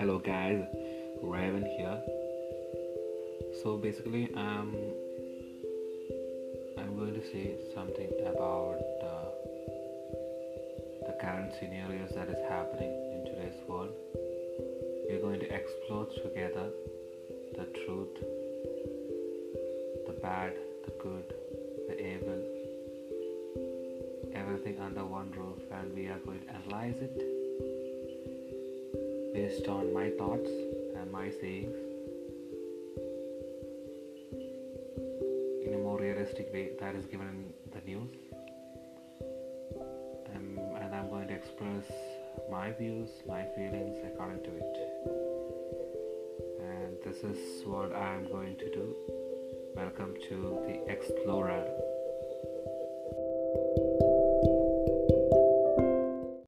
Hello guys, Raven here. So basically, um, I'm going to say something about uh, the current scenarios that is happening in today's world. We're going to explore together the truth, the bad, the good, the evil, everything under one roof, and we are going to analyze it based on my thoughts and my sayings in a more realistic way that is given in the news. Um, and I'm going to express my views, my feelings according to it. And this is what I'm going to do. Welcome to the Explorer.